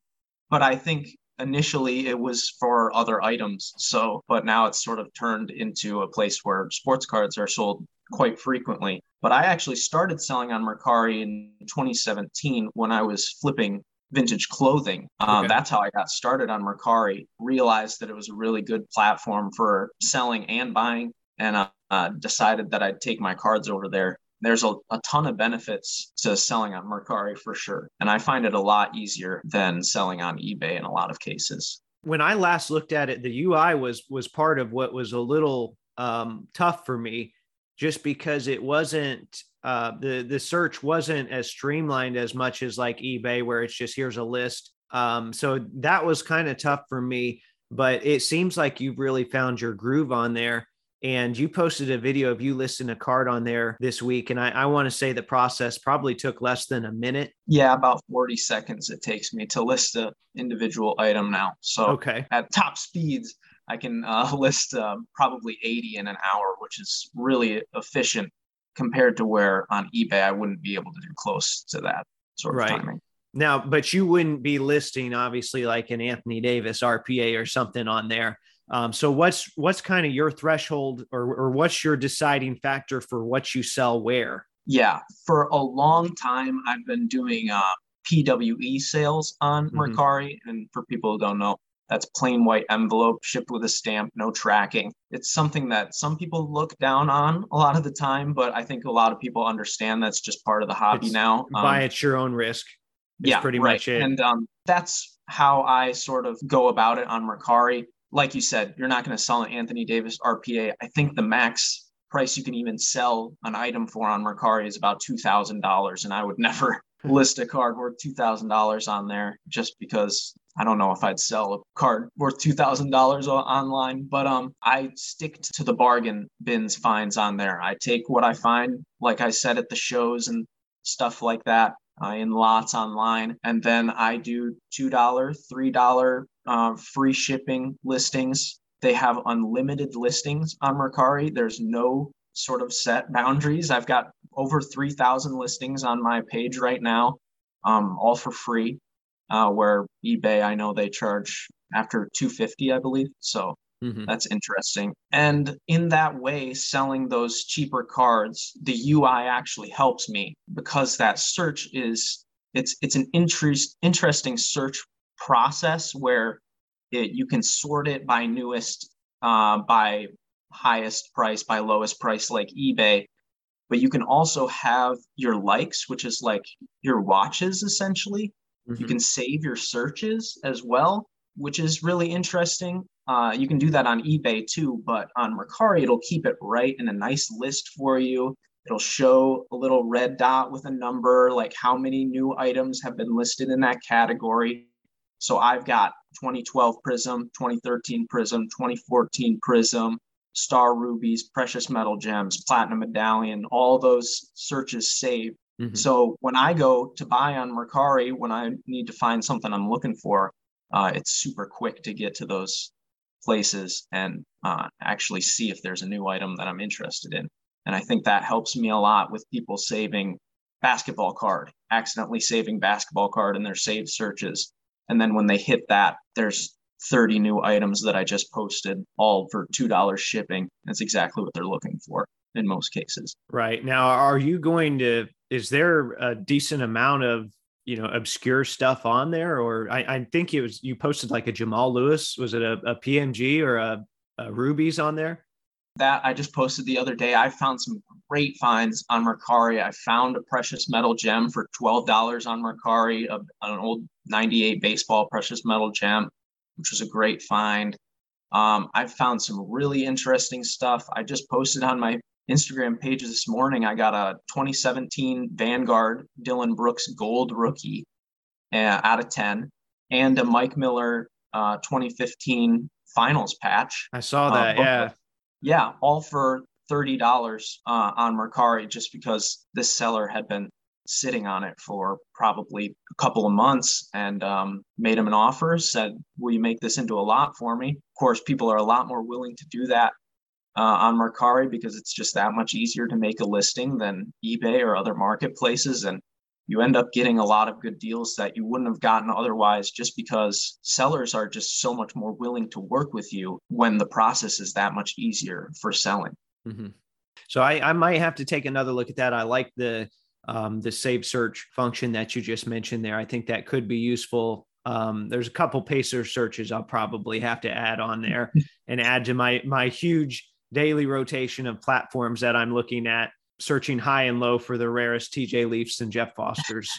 But I think initially it was for other items. So, but now it's sort of turned into a place where sports cards are sold quite frequently. But I actually started selling on Mercari in 2017 when I was flipping vintage clothing. Um, okay. That's how I got started on Mercari. Realized that it was a really good platform for selling and buying, and uh, uh, decided that I'd take my cards over there there's a, a ton of benefits to selling on Mercari for sure. And I find it a lot easier than selling on eBay in a lot of cases. When I last looked at it, the UI was was part of what was a little um, tough for me, just because it wasn't uh, the the search wasn't as streamlined as much as like eBay, where it's just here's a list. Um, so that was kind of tough for me. But it seems like you've really found your groove on there and you posted a video of you listing a card on there this week and i, I want to say the process probably took less than a minute yeah about 40 seconds it takes me to list a individual item now so okay at top speeds i can uh, list uh, probably 80 in an hour which is really efficient compared to where on ebay i wouldn't be able to do close to that sort of right. timing now but you wouldn't be listing obviously like an anthony davis rpa or something on there um, so what's what's kind of your threshold or, or what's your deciding factor for what you sell where? Yeah, for a long time I've been doing uh, PWE sales on mm-hmm. Mercari, and for people who don't know, that's plain white envelope shipped with a stamp, no tracking. It's something that some people look down on a lot of the time, but I think a lot of people understand that's just part of the hobby it's now. Um, buy at your own risk. yeah, pretty right. much it. And um, that's how I sort of go about it on Mercari like you said, you're not going to sell an Anthony Davis RPA. I think the max price you can even sell an item for on Mercari is about two thousand dollars, and I would never list a card worth two thousand dollars on there just because I don't know if I'd sell a card worth two thousand dollars online. But um, I stick to the bargain bins finds on there. I take what I find, like I said at the shows and stuff like that. Uh, in lots online. And then I do $2, $3 uh, free shipping listings. They have unlimited listings on Mercari. There's no sort of set boundaries. I've got over 3,000 listings on my page right now, um, all for free. Uh, where eBay, I know they charge after 250, I believe. So Mm-hmm. That's interesting. And in that way, selling those cheaper cards, the UI actually helps me because that search is it's it's an interest interesting search process where it, you can sort it by newest, uh, by highest price, by lowest price, like eBay. But you can also have your likes, which is like your watches essentially. Mm-hmm. You can save your searches as well, which is really interesting. Uh, you can do that on eBay too, but on Mercari, it'll keep it right in a nice list for you. It'll show a little red dot with a number, like how many new items have been listed in that category. So I've got 2012 Prizm, 2013 Prizm, 2014 Prizm, Star Rubies, Precious Metal Gems, Platinum Medallion, all those searches saved. Mm-hmm. So when I go to buy on Mercari, when I need to find something I'm looking for, uh, it's super quick to get to those places and uh, actually see if there's a new item that I'm interested in. And I think that helps me a lot with people saving basketball card, accidentally saving basketball card in their saved searches. And then when they hit that, there's 30 new items that I just posted, all for $2 shipping. That's exactly what they're looking for in most cases. Right. Now, are you going to, is there a decent amount of, you know, obscure stuff on there? Or I, I think it was, you posted like a Jamal Lewis. Was it a, a PMG or a, a Rubies on there? That I just posted the other day. I found some great finds on Mercari. I found a precious metal gem for $12 on Mercari, a, an old 98 baseball precious metal gem, which was a great find. Um, I found some really interesting stuff. I just posted on my Instagram page this morning. I got a 2017 Vanguard Dillon Brooks Gold Rookie uh, out of 10 and a Mike Miller uh, 2015 Finals patch. I saw uh, that. Uh, yeah. Yeah, all for thirty dollars uh, on Mercari, just because this seller had been sitting on it for probably a couple of months and um, made him an offer. Said, "Will you make this into a lot for me?" Of course, people are a lot more willing to do that uh, on Mercari because it's just that much easier to make a listing than eBay or other marketplaces. And you end up getting a lot of good deals that you wouldn't have gotten otherwise just because sellers are just so much more willing to work with you when the process is that much easier for selling. Mm-hmm. So I, I might have to take another look at that. I like the um, the save search function that you just mentioned there. I think that could be useful. Um, there's a couple pacer searches I'll probably have to add on there and add to my my huge daily rotation of platforms that I'm looking at, searching high and low for the rarest TJ Leafs and Jeff Fosters.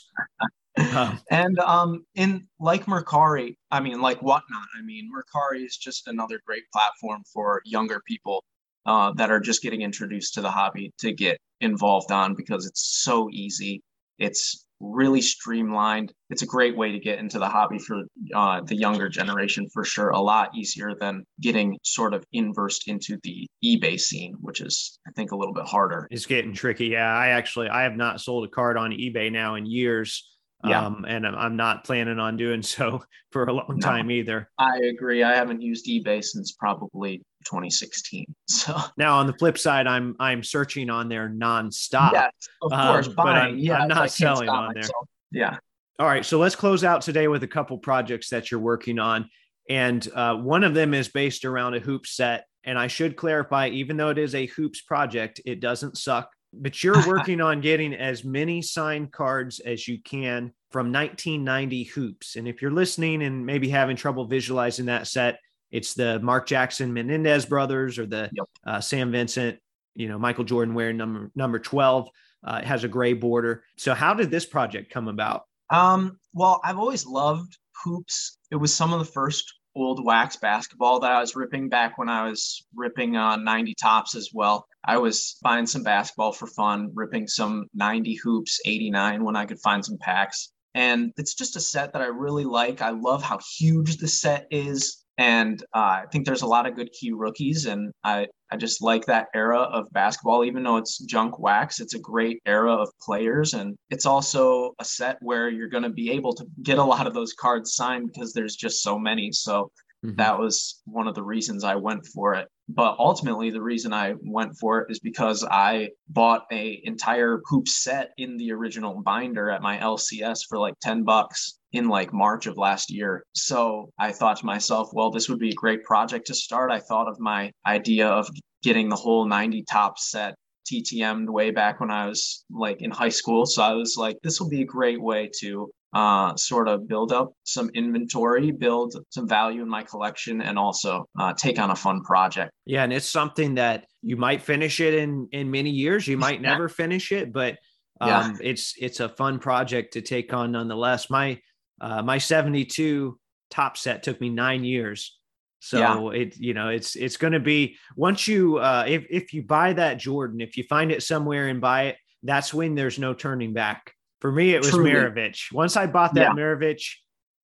um, and um, in like Mercari, I mean, like whatnot. I mean, Mercari is just another great platform for younger people uh, that are just getting introduced to the hobby to get involved on because it's so easy. It's really streamlined. It's a great way to get into the hobby for uh, the younger generation for sure. A lot easier than getting sort of inversed into the eBay scene, which is I think a little bit harder. It's getting tricky. Yeah, I actually I have not sold a card on eBay now in years. Yeah. Um, and I'm not planning on doing so for a long time either. I agree. I haven't used eBay since probably 2016. So now on the flip side, I'm I'm searching on there nonstop. Yes, of course, um, but I'm, yeah, I'm not selling on myself. there. Yeah. All right, so let's close out today with a couple projects that you're working on, and uh, one of them is based around a hoop set. And I should clarify, even though it is a hoops project, it doesn't suck but you're working on getting as many signed cards as you can from 1990 hoops. And if you're listening and maybe having trouble visualizing that set, it's the Mark Jackson Menendez brothers or the yep. uh, Sam Vincent, you know, Michael Jordan wearing number number 12. Uh, it has a gray border. So how did this project come about? Um, well, I've always loved hoops. It was some of the first old wax basketball that I was ripping back when I was ripping uh, 90 Topps as well. I was buying some basketball for fun, ripping some 90 hoops, 89 when I could find some packs. And it's just a set that I really like. I love how huge the set is. And uh, I think there's a lot of good key rookies. And I, I just like that era of basketball, even though it's junk wax. It's a great era of players. And it's also a set where you're going to be able to get a lot of those cards signed because there's just so many. So mm-hmm. that was one of the reasons I went for it. But ultimately, the reason I went for it is because I bought a entire hoop set in the original binder at my LCS for like 10 bucks in like March of last year. So I thought to myself, well, this would be a great project to start. I thought of my idea of getting the whole 90 Topps set TTM'd way back when I was like in high school. So I was like, this will be a great way to uh, sort of build up some inventory, build some value in my collection, and also uh, take on a fun project. Yeah, and it's something that you might finish it in in many years. You might never finish it, but um, yeah. it's it's a fun project to take on nonetheless. My uh, my seventy two Topps set took me nine years. So yeah. it you know it's it's going to be once you uh, if if you buy that Jordan, if you find it somewhere and buy it, that's when there's no turning back. For me, it was Truly. Maravich. Once I bought that yeah. Maravich,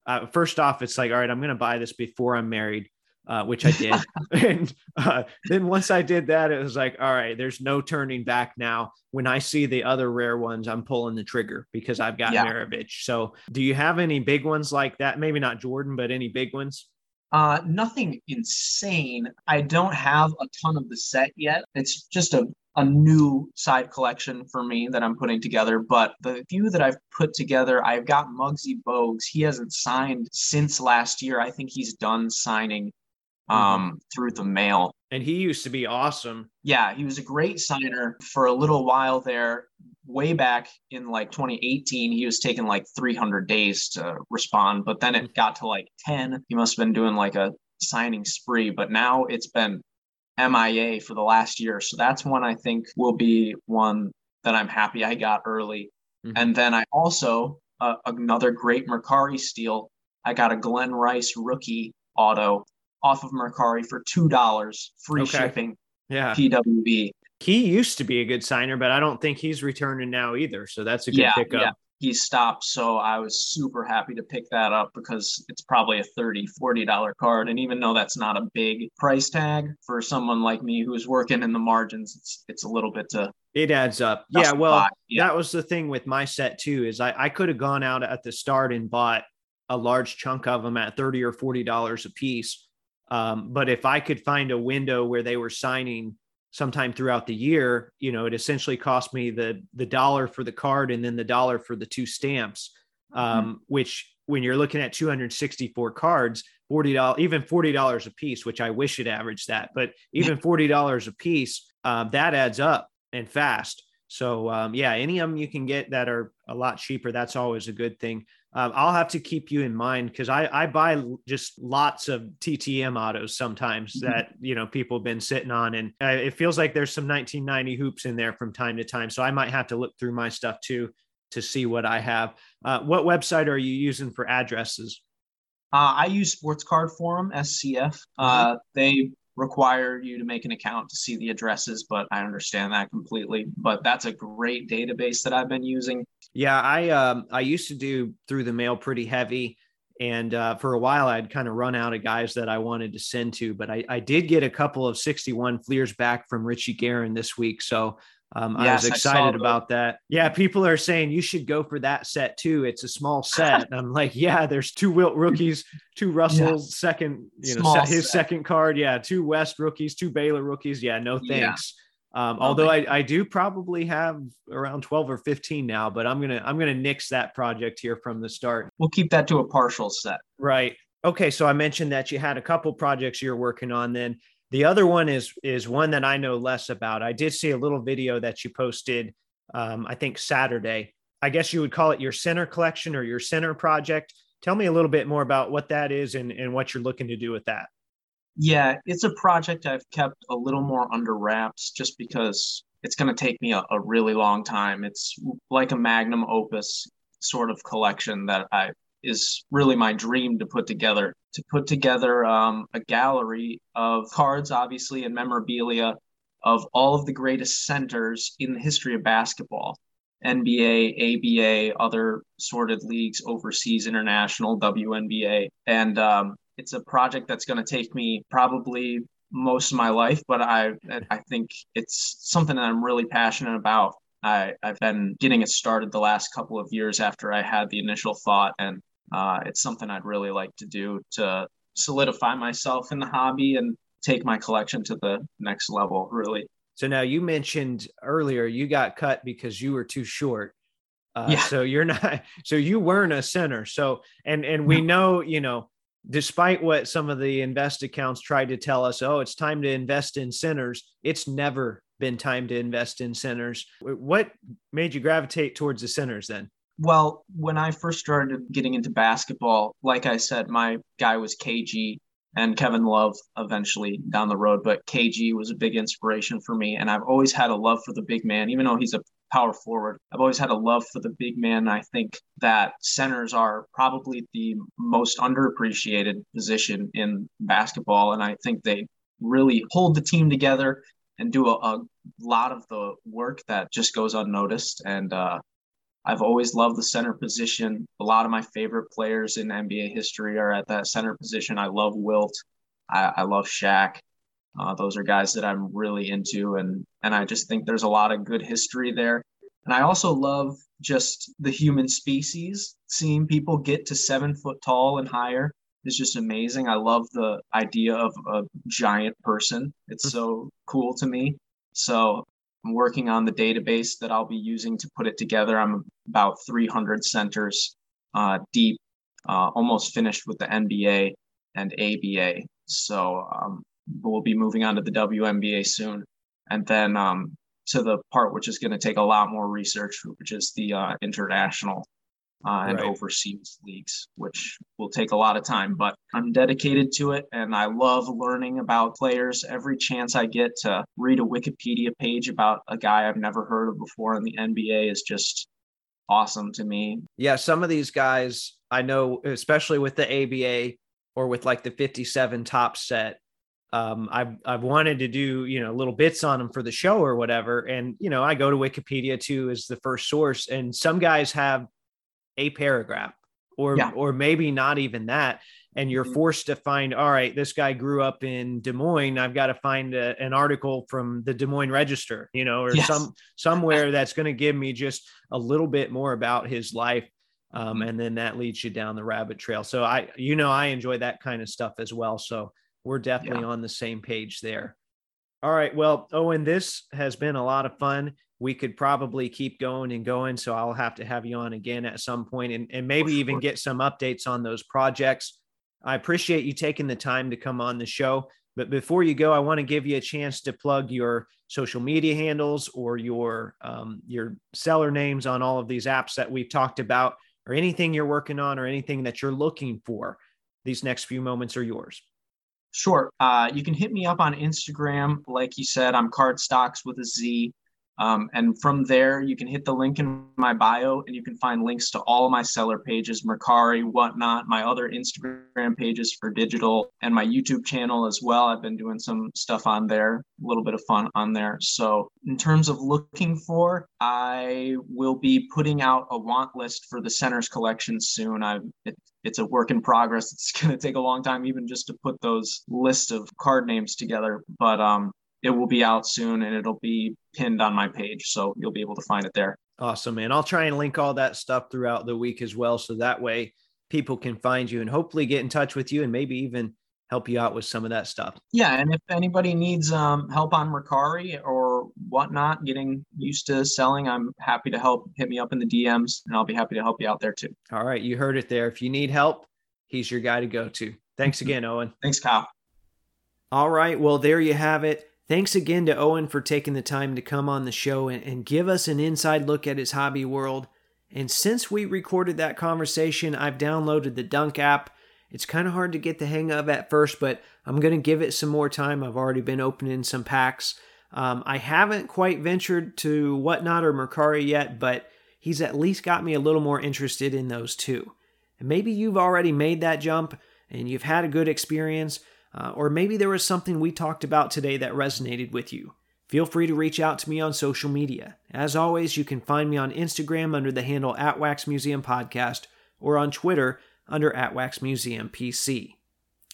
uh, first off, it's like, all right, I'm going to buy this before I'm married, uh, which I did. and uh, then once I did that, it was like, all right, there's no turning back now. When I see the other rare ones, I'm pulling the trigger because I've got yeah. Maravich. So, do you have any big ones like that? Maybe not Jordan, but any big ones? Uh, nothing insane. I don't have a ton of the set yet. It's just a a new side collection for me that I'm putting together. But the few that I've put together, I've got Muggsy Bogues. He hasn't signed since last year. I think he's done signing. Um, mm-hmm. through the mail. And he used to be awesome. Yeah, he was a great signer for a little while there. Way back in like 2018, he was taking like 300 days to respond, but then it mm-hmm. got to like 10. He must have been doing like a signing spree, but now it's been MIA for the last year. So that's one I think will be one that I'm happy I got early. Mm-hmm. And then I also, uh, another great Mercari steal, I got a Glen Rice rookie auto off of Mercari for $2, free okay. shipping. Yeah. PWE. He used to be a good signer, but I don't think he's returning now either. So that's a good yeah, pickup. Yeah he stopped. So I was super happy to pick that up because it's probably a $30, $40 card. And even though that's not a big price tag for someone like me who's working in the margins, it's, it's a little bit to. It adds up. Yeah. Well, yeah. that was the thing with my set too, is I, I could have gone out at the start and bought a large chunk of them at 30 or $40 a piece. Um, but if I could find a window where they were signing sometime throughout the year, you know, it essentially cost me the the dollar for the card and then the dollar for the two stamps. Mm-hmm. Um, mm-hmm. which when you're looking at 264 cards, forty dollars, even forty dollars a piece, which I wish it averaged that, but even forty dollars a piece, um, that adds up and fast. So um, yeah, any of them you can get that are a lot cheaper. That's always a good thing. Um, I'll have to keep you in mind because I, I buy just lots of TTM autos sometimes mm-hmm. that you know people have been sitting on, and uh, it feels like there's some 1990 hoops in there from time to time. So I might have to look through my stuff too to see what I have. Uh, what website are you using for addresses? Uh, I use Sports Card Forum (SCF). Uh, mm-hmm. They require you to make an account to see the addresses, but I understand that completely. But that's a great database that I've been using. Yeah, I um, I used to do through the mail pretty heavy, and uh, for a while I'd kind of run out of guys that I wanted to send to, but I, I did get a couple of 61 Fleers back from Richie Guerin this week, so um, yes, I was excited I about that. Yeah, people are saying you should go for that set too. It's a small set. And I'm like, yeah, there's two Wilt rookies, two Russell yes. second, you know, small his set. second card. Yeah, two West rookies, two Baylor rookies. Yeah, no thanks. Yeah. Um, although I, I do probably have around 12 or 15 now, but I'm gonna I'm gonna nix that project here from the start. We'll keep that to a partial set. Right. Okay. So I mentioned that you had a couple projects you're working on then. The other one is is one that I know less about. I did see a little video that you posted, um, I think Saturday. I guess you would call it your center collection or your center project. Tell me a little bit more about what that is and, and what you're looking to do with that. Yeah, it's a project I've kept a little more under wraps just because it's going to take me a, a really long time. It's like a magnum opus sort of collection that I is really my dream to put together. To put together um, a gallery of cards, obviously, and memorabilia of all of the greatest centers in the history of basketball NBA, ABA, other sorted leagues, overseas, international, WNBA. And um, it's a project that's going to take me probably most of my life, but I I think it's something that I'm really passionate about. I, I've been getting it started the last couple of years after I had the initial thought, and uh, it's something I'd really like to do to solidify myself in the hobby and take my collection to the next level, really. So now you mentioned earlier you got cut because you were too short. Uh, yeah. So you're not. So you weren't a center. So and and we know you know despite what some of the invest accounts tried to tell us, oh, it's time to invest in centers. It's never been time to invest in centers. What made you gravitate towards the centers then? Well, when I first started getting into basketball, like I said, my guy was KG and Kevin Love eventually down the road, but KG was a big inspiration for me. And I've always had a love for the big man, even though he's a power forward. I've always had a love for the big man. I think that centers are probably the most underappreciated position in basketball. And I think they really hold the team together and do a, a lot of the work that just goes unnoticed. And uh, I've always loved the center position. A lot of my favorite players in NBA history are at that center position. I love Wilt. I, I love Shaq. Uh, those are guys that I'm really into, and and I just think there's a lot of good history there. And I also love just the human species. Seeing people get to seven foot tall and higher is just amazing. I love the idea of a giant person. It's mm-hmm. so cool to me. So I'm working on the database that I'll be using to put it together. I'm about 300 centers uh, deep, uh, almost finished with the NBA and ABA. So um, we'll be moving on to the WNBA soon. And then um, to the part which is going to take a lot more research, which is the uh, international uh, and right. overseas leagues, which will take a lot of time. But I'm dedicated to it, and I love learning about players. Every chance I get to read a Wikipedia page about a guy I've never heard of before in the NBA is just awesome to me. Yeah, some of these guys I know, especially with the ABA or with like the 57 Topps set. Um, I've I've wanted to do you know little bits on them for the show or whatever, and you know I go to Wikipedia too as the first source, and some guys have a paragraph or yeah. or maybe not even that and you're mm-hmm. forced to find all right this guy grew up in des moines i've got to find a, an article from the des moines register you know or yes. some somewhere that's going to give me just a little bit more about his life um, mm-hmm. and then that leads you down the rabbit trail so i you know i enjoy that kind of stuff as well so we're definitely yeah. on the same page there all right well owen this has been a lot of fun we could probably keep going and going. So I'll have to have you on again at some point and, and maybe sure. even get some updates on those projects. I appreciate you taking the time to come on the show. But before you go, I want to give you a chance to plug your social media handles or your um, your seller names on all of these apps that we've talked about, or anything you're working on, or anything that you're looking for. These next few moments are yours. Sure. Uh, you can hit me up on Instagram. Like you said, I'm Cardstocks with a Z. Um, and from there, you can hit the link in my bio and you can find links to all my seller pages, Mercari, whatnot, my other Instagram pages for digital, and my YouTube channel as well. I've been doing some stuff on there, a little bit of fun on there. So, in terms of looking for, I will be putting out a want list for the centers collection soon. I've it, it's a work in progress. It's going to take a long time, even just to put those list of card names together. But um, it will be out soon and it'll be pinned on my page. So you'll be able to find it there. Awesome, man. I'll try and link all that stuff throughout the week as well. So that way people can find you and hopefully get in touch with you and maybe even help you out with some of that stuff. Yeah. And if anybody needs um, help on Mercari or whatnot, getting used to selling, I'm happy to help. Hit me up in the DMs and I'll be happy to help you out there too. All right. You heard it there. If you need help, he's your guy to go to. Thanks again, Owen. Thanks, Kyle. All right. Well, there you have it. Thanks again to Owen for taking the time to come on the show and, and, give us an inside look at his hobby world. And since we recorded that conversation, I've downloaded the Dunk app. It's kind of hard to get the hang of at first, but I'm going to give it some more time. I've already been opening some packs. Um, I haven't quite ventured to Whatnot or Mercari yet, but he's at least got me a little more interested in those two. And maybe you've already made that jump and you've had a good experience. Uh, or maybe there was something we talked about today that resonated with you. Feel free to reach out to me on social media. As always, you can find me on Instagram under the handle at Wax Museum Podcast or on Twitter under at Wax Museum PC.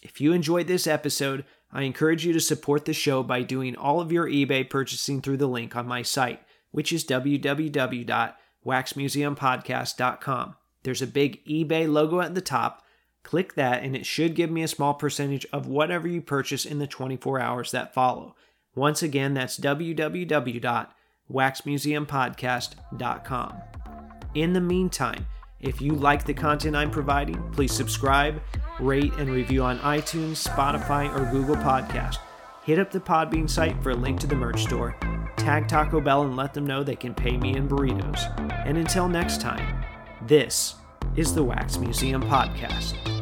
If you enjoyed this episode, I encourage you to support the show by doing all of your eBay purchasing through the link on my site, which is www.waxmuseumpodcast.com. There's a big eBay logo at the top Click that, and it should give me a small percentage of whatever you purchase in the 24 hours that follow. Once again, that's www.waxmuseumpodcast.com. In the meantime, if you like the content I'm providing, please subscribe, rate, and review on iTunes, Spotify, or Google Podcast. Hit up the Podbean site for a link to the merch store. Tag Taco Bell and let them know they can pay me in burritos. And until next time, this is the Wax Museum Podcast.